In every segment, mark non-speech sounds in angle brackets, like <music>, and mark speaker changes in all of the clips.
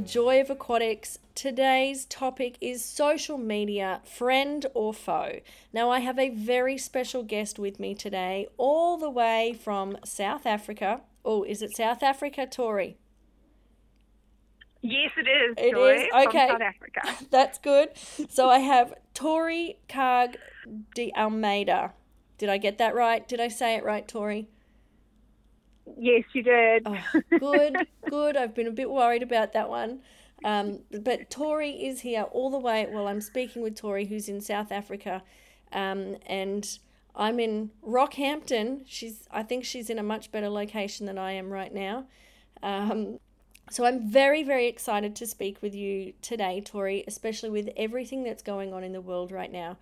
Speaker 1: Welcome to the Joy of Aquatics. Today's topic is social media, friend or foe. Now, I have a very special guest with me today, all the way from South Africa. Oh, is it South Africa, Tori?
Speaker 2: Yes, it is.
Speaker 1: It
Speaker 2: Joy,
Speaker 1: is?
Speaker 2: from
Speaker 1: Okay.
Speaker 2: South Africa. <laughs>
Speaker 1: That's good. So I have Tori Karg de Almeida. Did I get that right? Did I say it right, Tori?
Speaker 2: Yes, you did.
Speaker 1: Oh, <laughs> good, good. I've been a bit worried about that one. Um, but Tori is here all the way. Well, I'm speaking with Tori, who's in South Africa, um, and I'm in Rockhampton. She's, I think she's in a much better location than I am right now. Um, so I'm very, very excited to speak with you today, Tori, especially with everything that's going on in the world right now.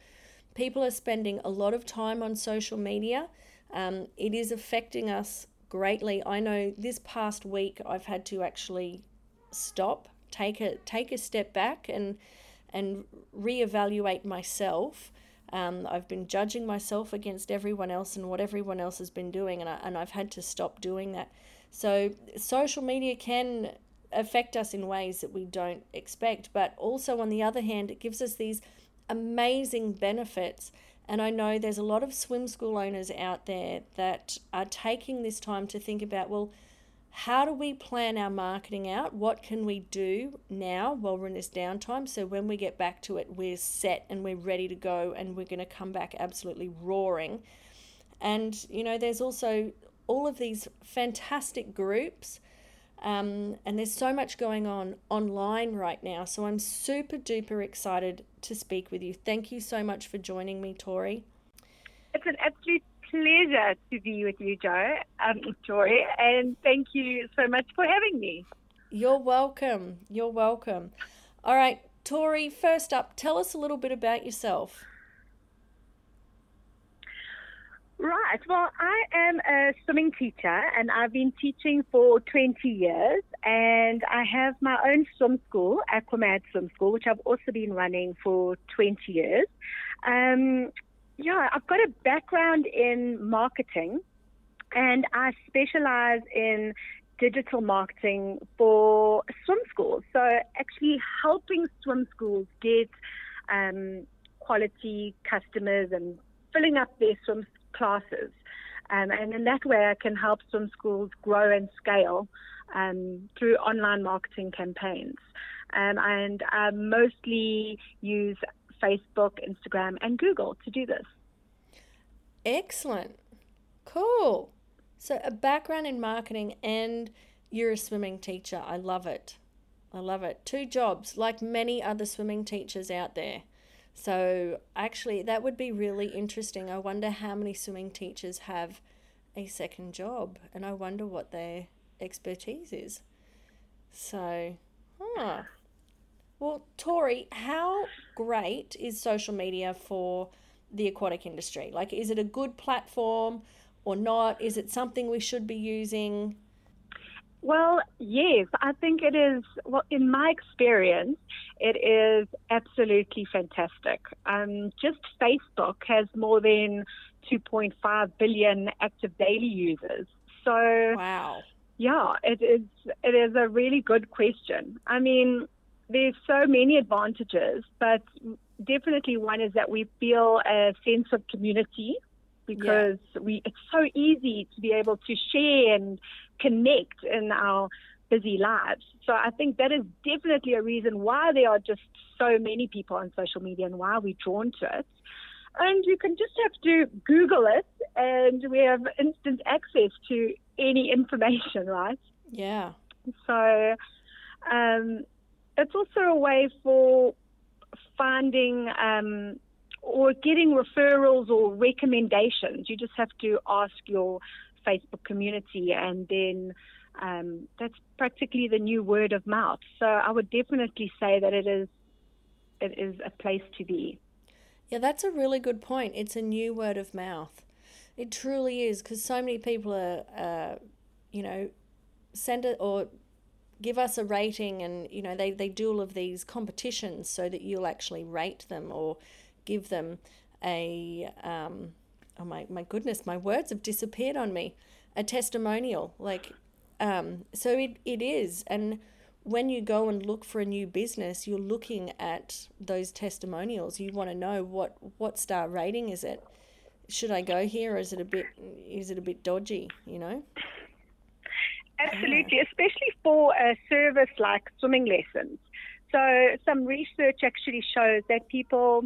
Speaker 1: People are spending a lot of time on social media. Um, it is affecting us greatly. I know this past week I've had to actually stop, take a take a step back, and and reevaluate myself. Um, I've been judging myself against everyone else and what everyone else has been doing, and I, and I've had to stop doing that. So social media can affect us in ways that we don't expect, but also on the other hand, it gives us these amazing benefits. And I know there's a lot of swim school owners out there that are taking this time to think about, well, how do we plan our marketing out? What can we do now while we're in this downtime? So when we get back to it, we're set and we're ready to go and we're going to come back absolutely roaring. And, you know, there's also all of these fantastic groups. Um, and there's so much going on online right now. So I'm super duper excited to speak with you. Thank you so much for joining me, Tori.
Speaker 2: It's an absolute pleasure to be with you, Joe, um, Joy, and thank you so much for having me.
Speaker 1: You're welcome. You're welcome. All right, Tori, first up, tell us a little bit about yourself.
Speaker 2: Right. Well, I am a swimming teacher and I've been teaching for 20 years and I have my own swim school, Aquamad Swim School, which I've also been running for 20 years. Um, yeah, I've got a background in marketing and I specialize in digital marketing for swim schools. So actually helping swim schools get um, quality customers and filling up their swim classes. Um, and in that way, I can help swim schools grow and scale um, through online marketing campaigns. Um, and I mostly use Facebook, Instagram, and Google to do this.
Speaker 1: Excellent. Cool. So, a background in marketing and you're a swimming teacher. I love it. I love it. Two jobs, like many other swimming teachers out there. So, actually, that would be really interesting. I wonder how many swimming teachers have a second job, and I wonder what their expertise is. So, huh. Well, Tori, how great is social media for the aquatic industry? Like, is it a good platform or not? Is it something we should be using?
Speaker 2: Well, yes, I think it is. Well, in my experience, it is absolutely fantastic. Um, just Facebook has more than 2.5 billion active daily users. So,
Speaker 1: Wow.
Speaker 2: yeah, it is. It is a really good question. I mean, there's so many advantages, but definitely one is that we feel a sense of community because we it's so easy to be able to share and connect in our busy lives. So I think that is definitely a reason why there are just so many people on social media and why we're drawn to it. And you can just have to Google it, and we have instant access to any <laughs> information, right?
Speaker 1: Yeah.
Speaker 2: So um, it's also a way for finding um, or getting referrals or recommendations. You just have to ask your Facebook community, and then um, that's practically the new word of mouth. So I would definitely say that it is it is a place to be.
Speaker 1: Yeah, that's a really good point. It's a new word of mouth. It truly is because so many people are, uh, you know, send it or give us a rating and, you know, they, they do all of these competitions so that you'll actually rate them or give them a, um, oh my, my goodness, my words have disappeared on me, a testimonial. Like, Um, so it, it is. And when you go and look for a new business, you're looking at those testimonials. You want to know what, what star rating is it? Should I go here or is it a bit is it a bit dodgy, you know?
Speaker 2: Absolutely, especially for a service like swimming lessons. So, some research actually shows that people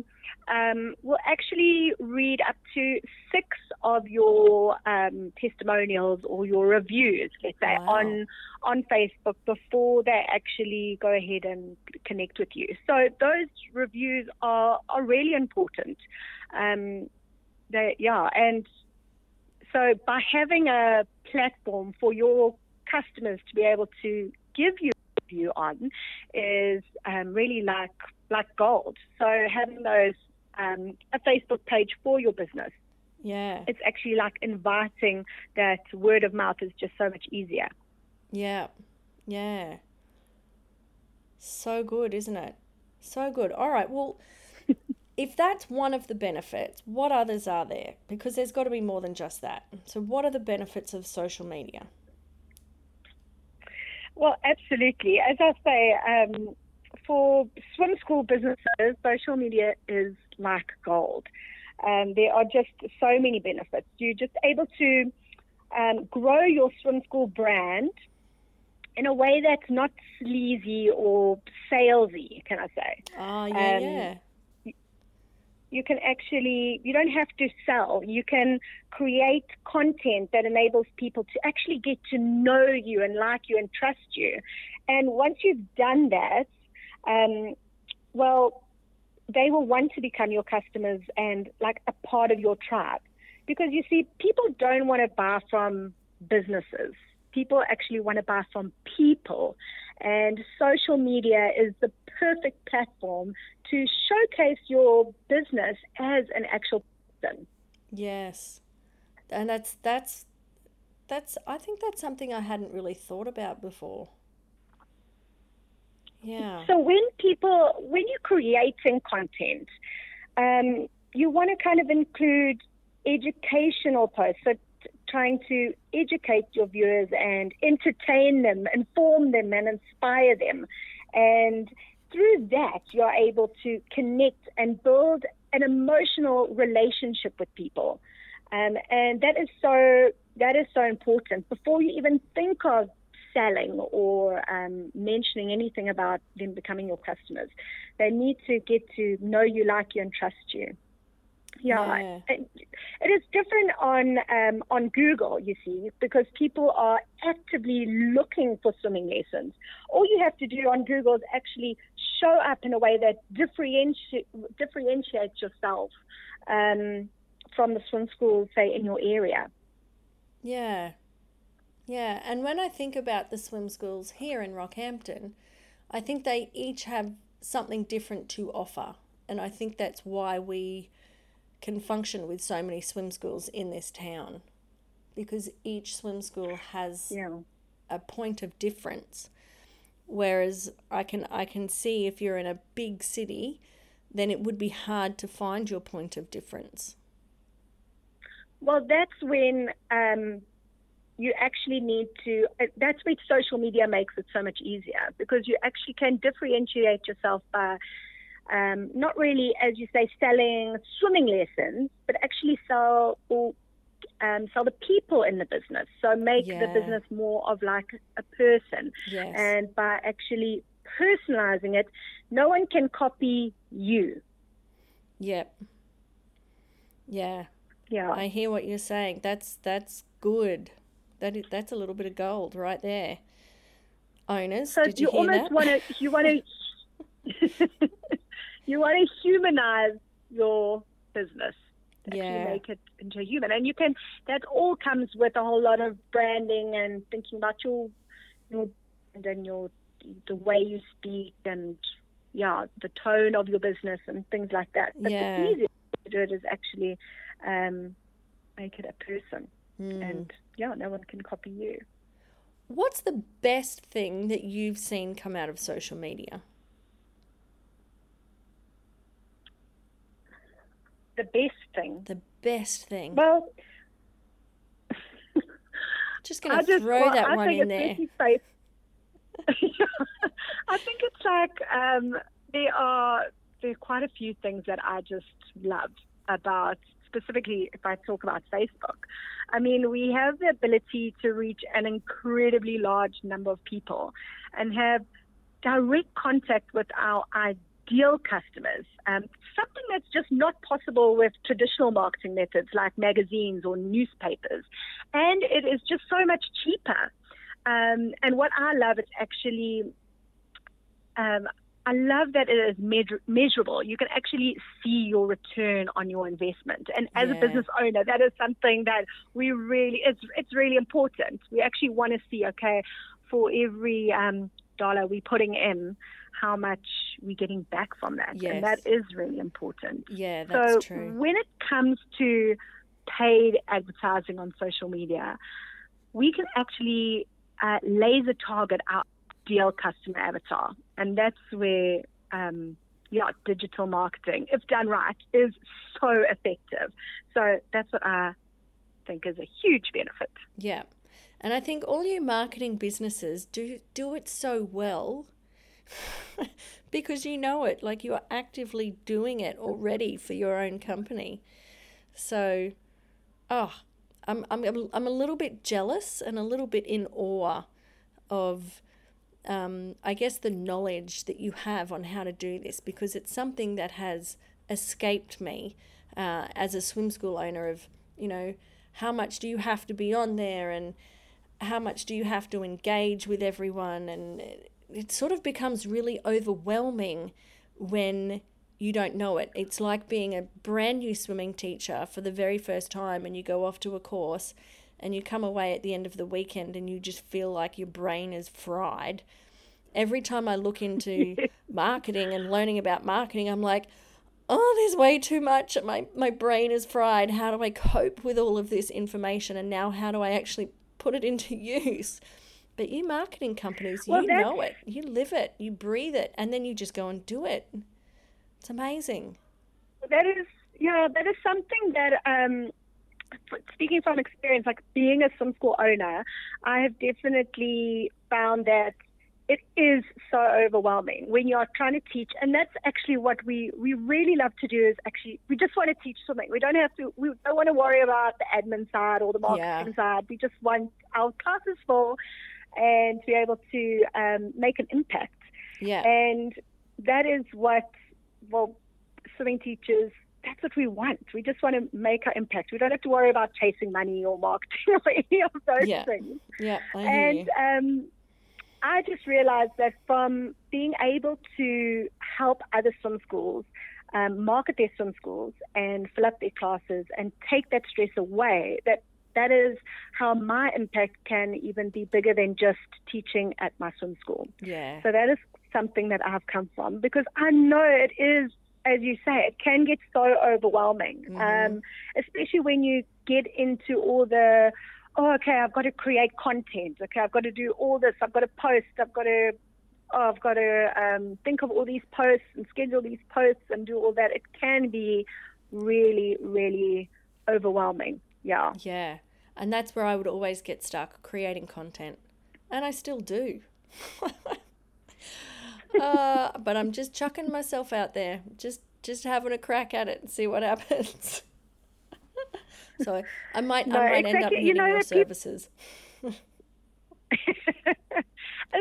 Speaker 2: um, will actually read up to six of your um, testimonials or your reviews, let's say,
Speaker 1: Wow.
Speaker 2: on on Facebook before they actually go ahead and connect with you. So, those reviews are are really important. Um, they, yeah, and so by having a platform for your customers to be able to give you a review on is um, really like like gold. So having those um, a Facebook page for your business,
Speaker 1: Yeah.
Speaker 2: it's actually like inviting that word of mouth is just so much easier.
Speaker 1: Yeah. Yeah. So good, isn't it? So good. All right. Well, <laughs> if that's one of the benefits, what others are there? Because there's got to be more than just that. So, what are the benefits of social media?
Speaker 2: Well, absolutely. As I say, um, for swim school businesses, social media is like gold. Um, there are just so many benefits. You're just able to um, grow your swim school brand in a way that's not sleazy or salesy, can I say?
Speaker 1: Oh, yeah,
Speaker 2: Um,
Speaker 1: yeah.
Speaker 2: You can actually you don't have to sell. You can create content that enables people to actually get to know you and like you and trust you. And once you've done that um, well they will want to become your customers and like a part of your tribe. Because you see people don't want to buy from businesses. People actually want to buy from people and social media is the perfect platform to showcase your business as an actual person.
Speaker 1: Yes. And that's, that's, that's, I think that's something I hadn't really thought about before. Yeah.
Speaker 2: So when people, when you're creating content, um, you want to kind of include educational posts. So t- trying to educate your viewers and entertain them, inform them, and inspire them. And through that, you're able to connect and build an emotional relationship with people. Um, and that is so that is so important. Before you even think of selling or um, mentioning anything about them becoming your customers, they need to get to know you, like you, and trust you. Yeah,
Speaker 1: Yeah.
Speaker 2: It, it is different on um, on Google, you see, because people are actively looking for swimming lessons. All you have to do on Google is actually show up in a way that differentiate, differentiates yourself um, from the swim school, say, in your area.
Speaker 1: Yeah. Yeah. And when I think about the swim schools here in Rockhampton, I think they each have something different to offer. And I think that's why we can function with so many swim schools in this town because each swim school has
Speaker 2: Yeah.
Speaker 1: a point of difference. Whereas I can I can see if you're in a big city, then it would be hard to find your point of difference.
Speaker 2: Well, that's when um, you actually need to. uh, That's where social media makes it so much easier because you actually can differentiate yourself by um, not really, as you say, selling swimming lessons, but actually sell or um, sell the people in the business. So make the business more of like a person,
Speaker 1: Yes.
Speaker 2: and by actually personalizing it, no one can copy you.
Speaker 1: Yep. Yeah.
Speaker 2: Yeah.
Speaker 1: I hear what you're saying. That's that's good. That is, that's a little bit of gold right there. Owners,
Speaker 2: So
Speaker 1: did you,
Speaker 2: you almost want to you want to <laughs> <laughs> you want to humanize your business.
Speaker 1: Yeah.
Speaker 2: make it into a human, and you can. That all comes with a whole lot of branding and thinking about your your and then your the way you speak and yeah the tone of your business and things like that. But
Speaker 1: Yeah.
Speaker 2: the easiest way to do it is actually um, make it a person,
Speaker 1: Hmm.
Speaker 2: and yeah, no one can copy you.
Speaker 1: What's the best thing that you've seen come out of social media?
Speaker 2: The best thing
Speaker 1: The best thing.
Speaker 2: Well, <laughs>
Speaker 1: Just going to throw well, that I one in there. <laughs>
Speaker 2: I think it's like um, there are there are quite a few things that I just love about specifically if I talk about Facebook. I mean, we have the ability to reach an incredibly large number of people and have direct contact with our ideal customers. Um, something that's just not possible with traditional marketing methods like magazines or newspapers. And it is just so much cheaper. Um, and what I love is actually, um, I love that it is measur- measurable. You can actually see your return on your investment. And as yeah. a business owner, that is something that we really, it's, it's really important. We actually want to see, okay, for every um, dollar we're putting in, how much we're getting back from that. Yes. And that is really important.
Speaker 1: Yeah, that's
Speaker 2: so
Speaker 1: true.
Speaker 2: when it comes to paid advertising on social media, we can actually uh, laser target our ideal customer avatar. And that's where, um, yeah, digital marketing, if done right, is so effective. So that's what I think is a huge benefit.
Speaker 1: Yeah. And I think all you marketing businesses do do it so well <laughs> because you know it, like you are actively doing it already for your own company. So, oh, I'm, I'm, I'm a little bit jealous and a little bit in awe of, um, I guess, the knowledge that you have on how to do this because it's something that has escaped me uh, as a swim school owner of, you know, how much do you have to be on there and how much do you have to engage with everyone and it, sort of becomes really overwhelming when you don't know it. It's like being a brand new swimming teacher for the very first time and you go off to a course and you come away at the end of the weekend and you just feel like your brain is fried. Every time I look into <laughs> marketing and learning about marketing, I'm like, oh, there's way too much. My, my brain is fried. How do I cope with all of this information? And now, how do I actually put it into <laughs> use? But you marketing companies, well, you know it, you live it, you breathe it, and then you just go and do it. It's amazing.
Speaker 2: That is, yeah, that is something that, um, speaking from experience, like being a swim school owner, I have definitely found that it is so overwhelming when you're trying to teach. And that's actually what we we really love to do is actually we just want to teach something we don't have to we don't want to worry about the admin side or the marketing yeah. side. We just want our classes full and to be able to um, make an impact
Speaker 1: yeah
Speaker 2: and that is what well, swimming teachers, that's what we want. We just want to make our impact. We don't have to worry about chasing money or marketing <laughs> or any of those
Speaker 1: yeah.
Speaker 2: things.
Speaker 1: Yeah, I
Speaker 2: and um, I just realized that from being able to help other swim schools um, market their swim schools and fill up their classes and take that stress away, that that is how my impact can even be bigger than just teaching at my swim school.
Speaker 1: Yeah.
Speaker 2: So that is something that I've come from because I know it is, as you say, it can get so overwhelming, mm-hmm. um, especially when you get into all the, oh, okay, I've got to create content. Okay, I've got to do all this. I've got to post. I've got to, oh, I've got to um, think of all these posts and schedule these posts and do all that. It can be really, really overwhelming. Yeah.
Speaker 1: Yeah. And that's where I would always get stuck creating content. And I still do. <laughs> uh, but I'm just chucking myself out there, just just having a crack at it and see what <laughs> happens. so I might no, I might exactly. end up needing you know, your services. <laughs>
Speaker 2: as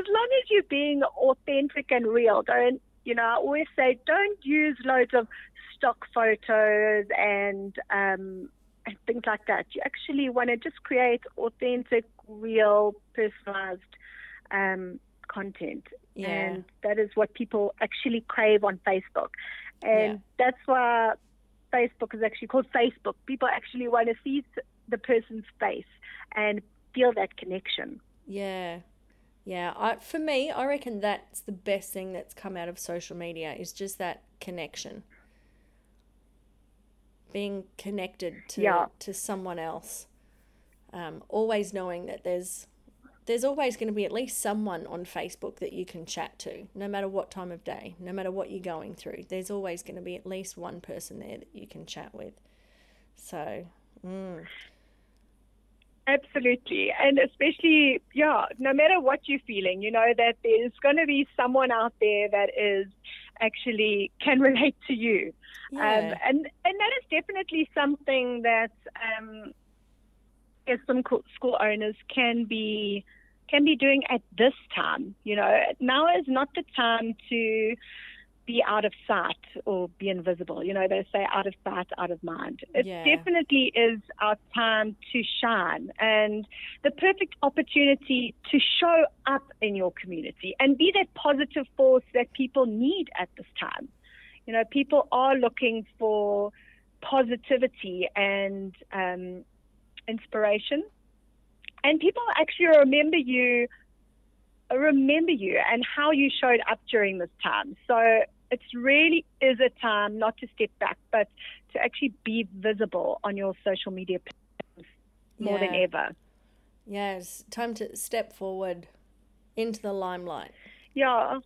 Speaker 2: long as you're being authentic and real, don't you know? I always say don't use loads of stock photos and um, and things like that. You actually want to just create authentic, real, personalized um, content.
Speaker 1: Yeah.
Speaker 2: And that is what people actually crave on Facebook. And yeah. that's why Facebook is actually called Facebook. People actually want to see the person's face and feel that connection.
Speaker 1: Yeah. Yeah, I, for me, I reckon that's the best thing that's come out of social media is just that connection. Being connected to
Speaker 2: yeah.
Speaker 1: to someone else. Um, always knowing that there's there's always going to be at least someone on Facebook that you can chat to, no matter what time of day, no matter what you're going through. There's always going to be at least one person there that you can chat with. So, mm.
Speaker 2: Absolutely. And especially, yeah, no matter what you're feeling, you know that there's going to be someone out there that is actually can <laughs> relate to you. Um, yeah. Um, and, and that is definitely something that um, as some school owners can be can be doing at this time. You know, now is not the time to be out of sight or be invisible. You know, they say out of sight, out of mind. It yeah. definitely is our time to shine and the perfect opportunity to show up in your community and be that positive force that people need at this time. You know, people are looking for positivity and um, inspiration. And people actually remember you remember you and how you showed up during this time. So it really is a time not to step back, but to actually be visible on your social media platforms more yeah. than ever.
Speaker 1: Yeah, it's time to step forward into the limelight.
Speaker 2: Yeah.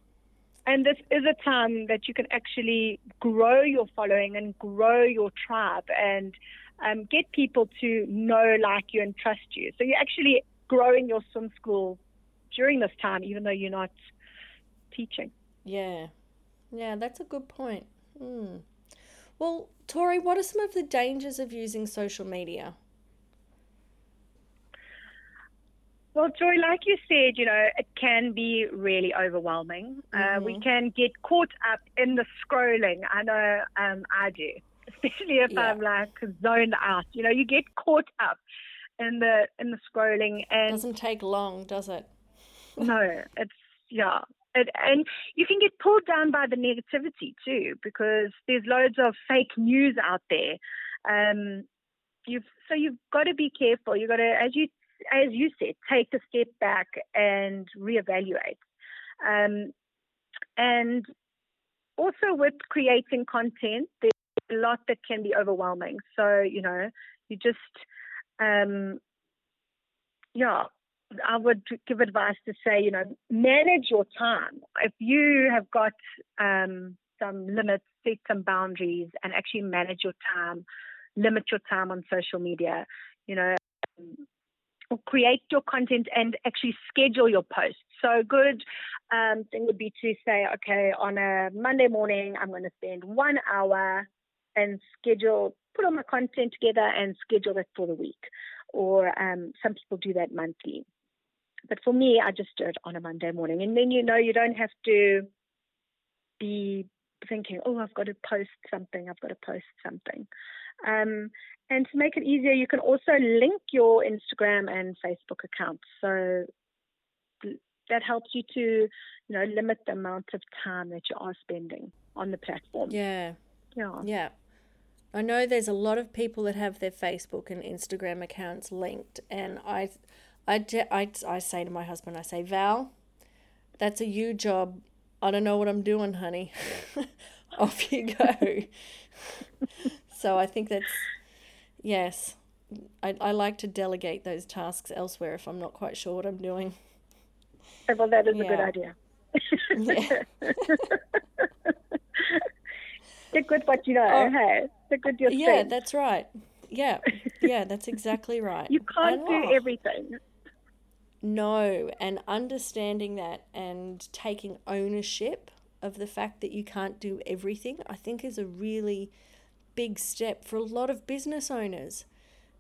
Speaker 2: And this is a time that you can actually grow your following and grow your tribe and um, get people to know, like you, and trust you. So you're actually growing your swim school during this time, even though you're not teaching.
Speaker 1: Yeah, yeah, that's a good point. Hmm. Well, Tori, what are some of the dangers of using social media?
Speaker 2: Well, Joy, like you said, you know, it can be really overwhelming. Mm-hmm. Uh, we mm-hmm. can get caught up in the scrolling. I know um, I do, <laughs> especially if yeah. I'm like zoned out. You know, you get caught up in the in the scrolling, and
Speaker 1: it doesn't take long, does it?
Speaker 2: No, it's yeah, it, and you can get pulled down by the negativity too, because there's loads of fake news out there. Um, you've so you've got to be careful. You've got to, as you as you said, take a step back and reevaluate. Um, and also with creating content, there's a lot that can be overwhelming. So you know, you just um, yeah, I would give advice to say, you know, manage your time. If you have got um, some limits, set some boundaries, and actually manage your time, limit your time on social media, you know, or create your content and actually schedule your posts. So, a good um, thing would be to say, okay, on a Monday morning, I'm going to spend one hour and schedule, put all my content together and schedule it for the week. Or um, some people do that monthly. But for me, I just do it on a Monday morning. And then, you know, you don't have to be thinking, oh, I've got to post something, I've got to post something. Um, and to make it easier, you can also link your Instagram and Facebook accounts. So that helps you to, you know, limit the amount of time that you are spending on the platform.
Speaker 1: Yeah. Yeah. Yeah. I know there's a lot of people that have their Facebook and Instagram accounts linked, and I I, I, I say to my husband, I say, Val, that's a you job. I don't know what I'm doing, honey. <laughs> Off you go. <laughs> so I think that's, yes, I, I like to delegate those tasks elsewhere if I'm not quite sure what I'm doing.
Speaker 2: Well, that is yeah. a good idea. yeah. <laughs> Stick with what you know. Oh, hey, stick with your
Speaker 1: Yeah, strength. that's right. Yeah, yeah, that's exactly right.
Speaker 2: You can't do everything
Speaker 1: know and understanding that and taking ownership of the fact that you can't do everything, I think is a really big step for a lot of business owners.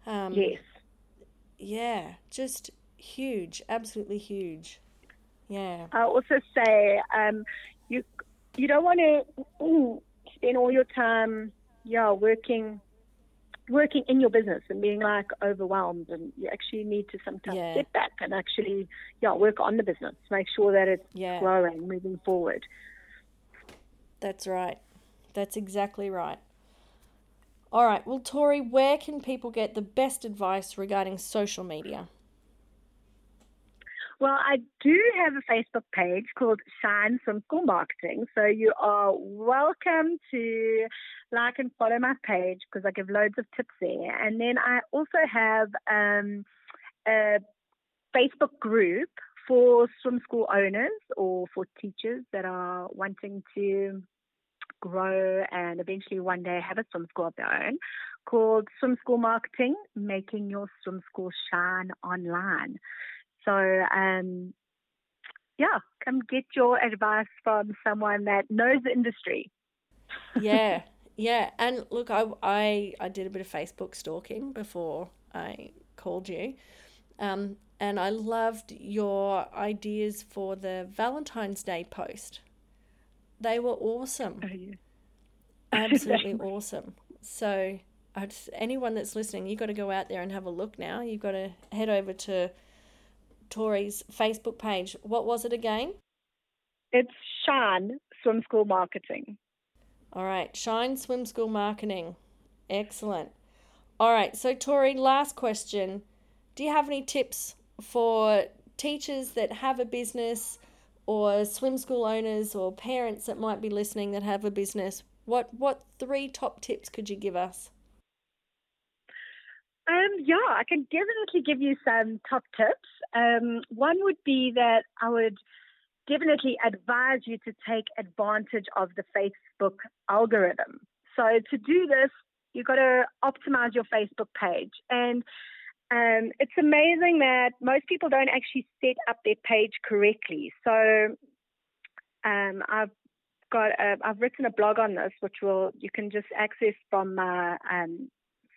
Speaker 2: Um, yes.
Speaker 1: Yeah, just huge, absolutely huge. Yeah.
Speaker 2: I also say um, you you don't want to spend all your time, yeah, working working in your business and being like overwhelmed and you actually need to sometimes yeah. step back and actually yeah work on the business make sure that it's yeah. growing moving forward.
Speaker 1: That's right. That's exactly right. All right. Well tori where can people get the best advice regarding social media
Speaker 2: well, I do have a Facebook page called Shine School Marketing. So you are welcome to like and follow my page because I give loads of tips there. And then I also have um, a Facebook group for swim school owners or for teachers that are wanting to grow and eventually one day have a swim school of their own called Swim School Marketing, Making Your Swim School Shine Online. So, um, yeah, come get your advice from someone that knows the industry.
Speaker 1: yeah, <laughs> yeah. And look, I, I, I did a bit of Facebook stalking before I called you. Um, and I loved your ideas for the Valentine's Day post. They were awesome.
Speaker 2: Oh, yeah. <laughs>
Speaker 1: Absolutely awesome. So, just, anyone that's listening, you've got to go out there and have a look now. You've got to head over to Tori's Facebook page. What was it again?
Speaker 2: It's Shine Swim School Marketing.
Speaker 1: All right, Shine Swim School Marketing. Excellent. All right, so Tori, last question. Do you have any tips for teachers that have a business or swim school owners or parents that might be listening that have a business? What what three top tips could you give us?
Speaker 2: Um, yeah, I can definitely give you some top tips. Um, one would be that I would definitely advise you to take advantage of the Facebook algorithm. So to do this, you've got to optimize your Facebook page. And um, it's amazing that most people don't actually set up their page correctly. So um, I've got a, I've written a blog on this, which will you can just access from my um,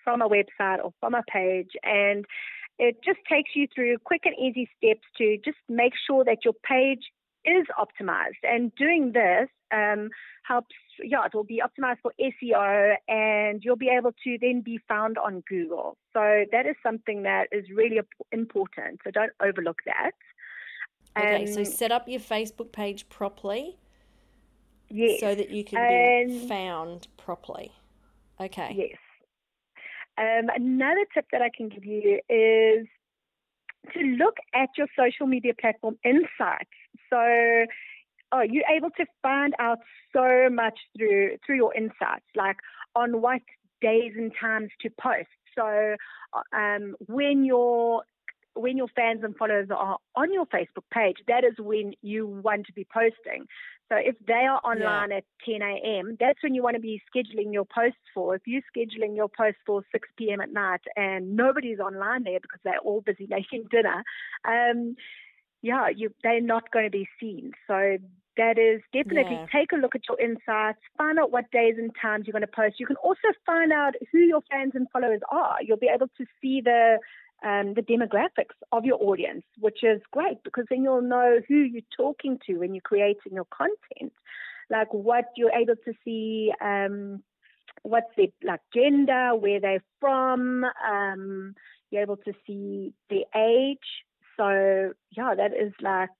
Speaker 2: from a website or from a page, and it just takes you through quick and easy steps to just make sure that your page is optimized. And doing this um, helps, yeah, it will be optimized for SEO and you'll be able to then be found on Google. So that is something that is really important. So don't overlook that.
Speaker 1: Okay, um, so set up your Facebook page properly.
Speaker 2: Yes.
Speaker 1: So that you can be found properly. Okay.
Speaker 2: Yes. Um, another tip that I can give you is to look at your social media platform insights. So, are you able to find out so much through through your insights, like on what days and times to post. So, um, when your when your fans and followers are on your Facebook page, that is when you want to be posting. So if they are online yeah. at 10 a.m., that's when you want to be scheduling your posts for. If you're scheduling your post for 6 p.m. at night and nobody's online there because they're all busy <laughs> making dinner, um, yeah, you, they're not going to be seen. So that is definitely yeah. take a look at your insights, find out what days and times you're going to post. You can also find out who your fans and followers are. You'll be able to see the um, the demographics of your audience, which is great because then you'll know who you're talking to when you're creating your content, like what you're able to see, um, what's their like gender, where they're from. Um, you're able to see their age. So yeah, that is like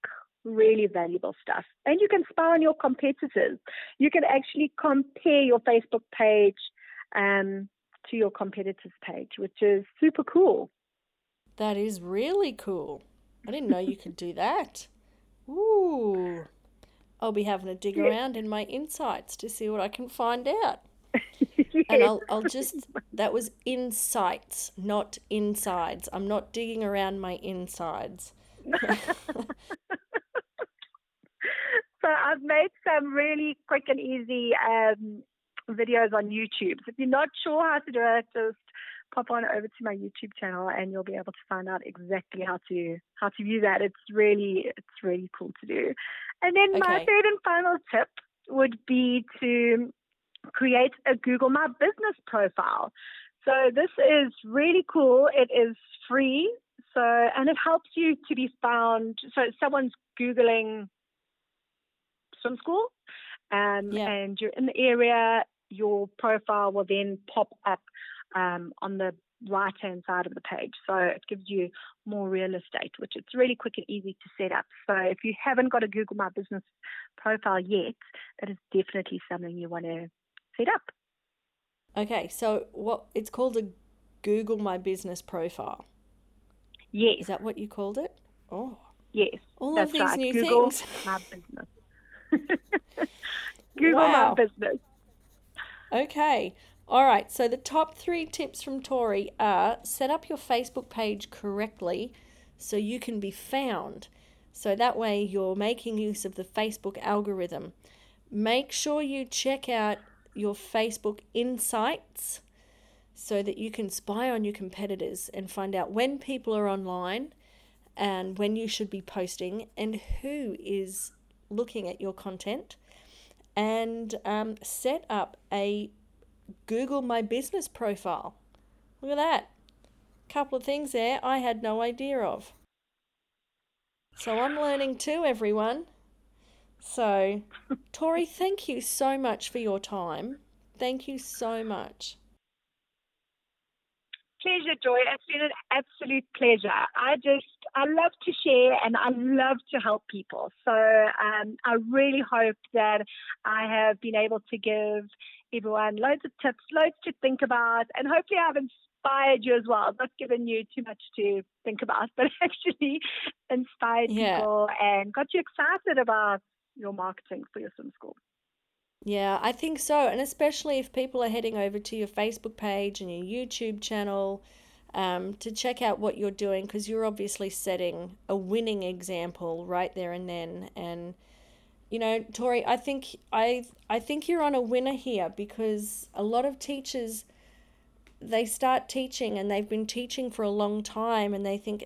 Speaker 2: really valuable stuff. And you can spy on your competitors. You can actually compare your Facebook page um, to your competitors' page, which is super cool.
Speaker 1: That is really cool. I didn't know you could do that. Ooh. I'll be having a dig around in my insights to see what I can find out. <laughs> And I'll, I'll just, that was insights, not insides. I'm not digging around my insides. <laughs>
Speaker 2: so I've made some really quick and easy um, videos on YouTube. So if you're not sure how to do it, just pop on over to my YouTube channel and you'll be able to find out exactly how to how to view that. It's really it's really cool to do. And then okay. my third and final tip would be to create a Google My Business profile. So this is really cool. It is free. So and it helps you to be found. So someone's googling swim school, um, yeah. and you're in the area. Your profile will then pop up um, on the right hand side of the page. So it gives you more real estate, which it's really quick and easy to set up. So if you haven't got a Google My Business profile yet, that is definitely something you want to set up.
Speaker 1: Okay, so what it's called a Google My Business profile.
Speaker 2: Yes.
Speaker 1: Is that what you called it? Oh.
Speaker 2: Yes.
Speaker 1: All of these
Speaker 2: right.
Speaker 1: new
Speaker 2: Google
Speaker 1: things.
Speaker 2: My <laughs> Business. <laughs> Google
Speaker 1: wow.
Speaker 2: My Business.
Speaker 1: Okay. All right, so the top three tips from Tori are set up your Facebook page correctly so you can be found. So that way you're making use of the Facebook algorithm. Make sure you check out your Facebook insights so that you can spy on your competitors and find out when people are online and when you should be posting and who is looking at your content and um, set up a Google My Business profile. Look at that. A Couple of things there I had no idea of. So I'm learning too, everyone. So, <laughs> Tori, thank you so much for your time. Thank you so much.
Speaker 2: Pleasure, Joy. It's been an absolute pleasure. I just, I love to share and I love to help people. So um, I really hope that I have been able to give everyone loads of tips, loads to think about, and hopefully I've inspired you as well. Not given you too much to think about, <laughs> but actually inspired yeah. people and got you excited about your marketing for your swim school.
Speaker 1: Yeah, I think so. And especially if people are heading over to your Facebook page and your YouTube channel um, to check out what you're doing, because you're obviously setting a winning example right there and then. And, you know, Tori, I think I I think you're on a winner here because a lot of teachers they start teaching and they've been teaching for a long time and they think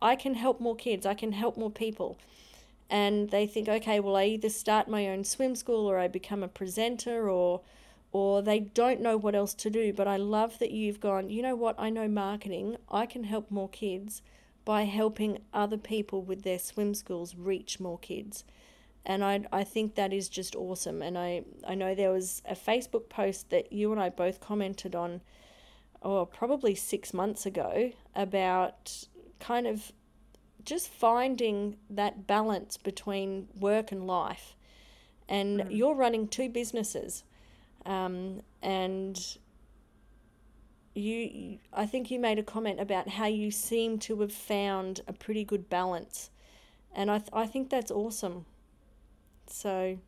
Speaker 1: I can help more kids, I can help more people and they think, okay, well, I either start my own swim school or I become a presenter or or they don't know what else to do. But I love that you've gone, you know what, I know marketing, I can help more kids by helping other people with their swim schools reach more kids. And I, I think that is just awesome. And I, I know there was a Facebook post that you and I both commented on, oh, probably six months ago, about kind of just finding that balance between work and life. And mm. you're running two businesses. Um, and you, I think you made a comment about how you seem to have found a pretty good balance. And I, th- I think that's awesome. So,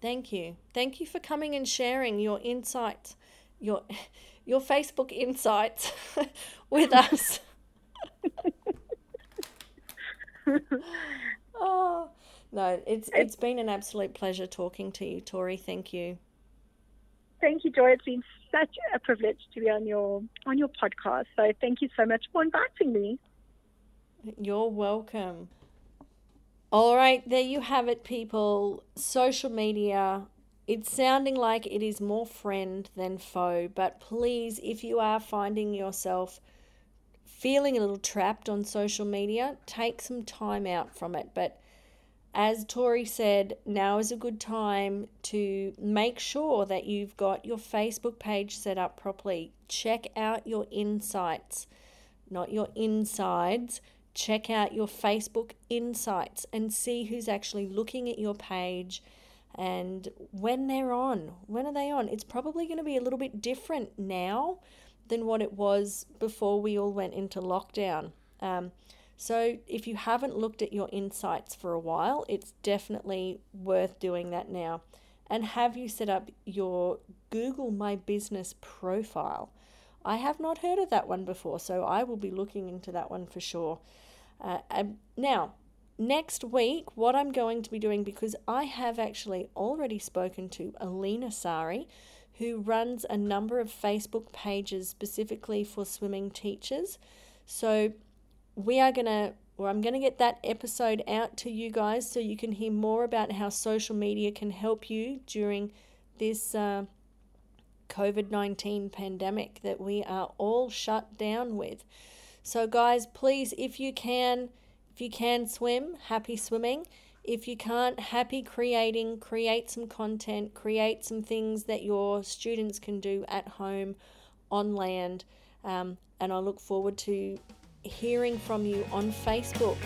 Speaker 1: thank you. Thank you for coming and sharing your insights, your, <laughs> your Facebook insights <laughs> with us. <laughs> oh no, it's it's been an absolute pleasure talking to you, Tori. Thank you.
Speaker 2: Thank you, Joy. It's been such a privilege to be on your on your podcast. So thank you so much for inviting me.
Speaker 1: You're welcome. All right, there you have it, people. Social media. It's sounding like it is more friend than foe, but please, if you are finding yourself feeling a little trapped on social media, take some time out from it. But as Tori said, now is a good time to make sure that you've got your Facebook page set up properly. Check out your insights, not your insides. Check out your Facebook insights and see who's actually looking at your page and when they're on. When are they on? It's probably going to be a little bit different now than what it was before we all went into lockdown. Um, so, if you haven't looked at your insights for a while, it's definitely worth doing that now. And have you set up your Google My Business profile? I have not heard of that one before, so I will be looking into that one for sure. Uh, now, next week, what I'm going to be doing, because I have actually already spoken to Alina Sari, who runs a number of Facebook pages specifically for swimming teachers. So we are going to or I'm going to get that episode out to you guys so you can hear more about how social media can help you during this uh, COVID 19 pandemic that we are all shut down with. So, guys, please, if you can, if you can swim, happy swimming. If you can't, happy creating, create some content, create some things that your students can do at home, on land. Um, and I look forward to hearing from you on Facebook.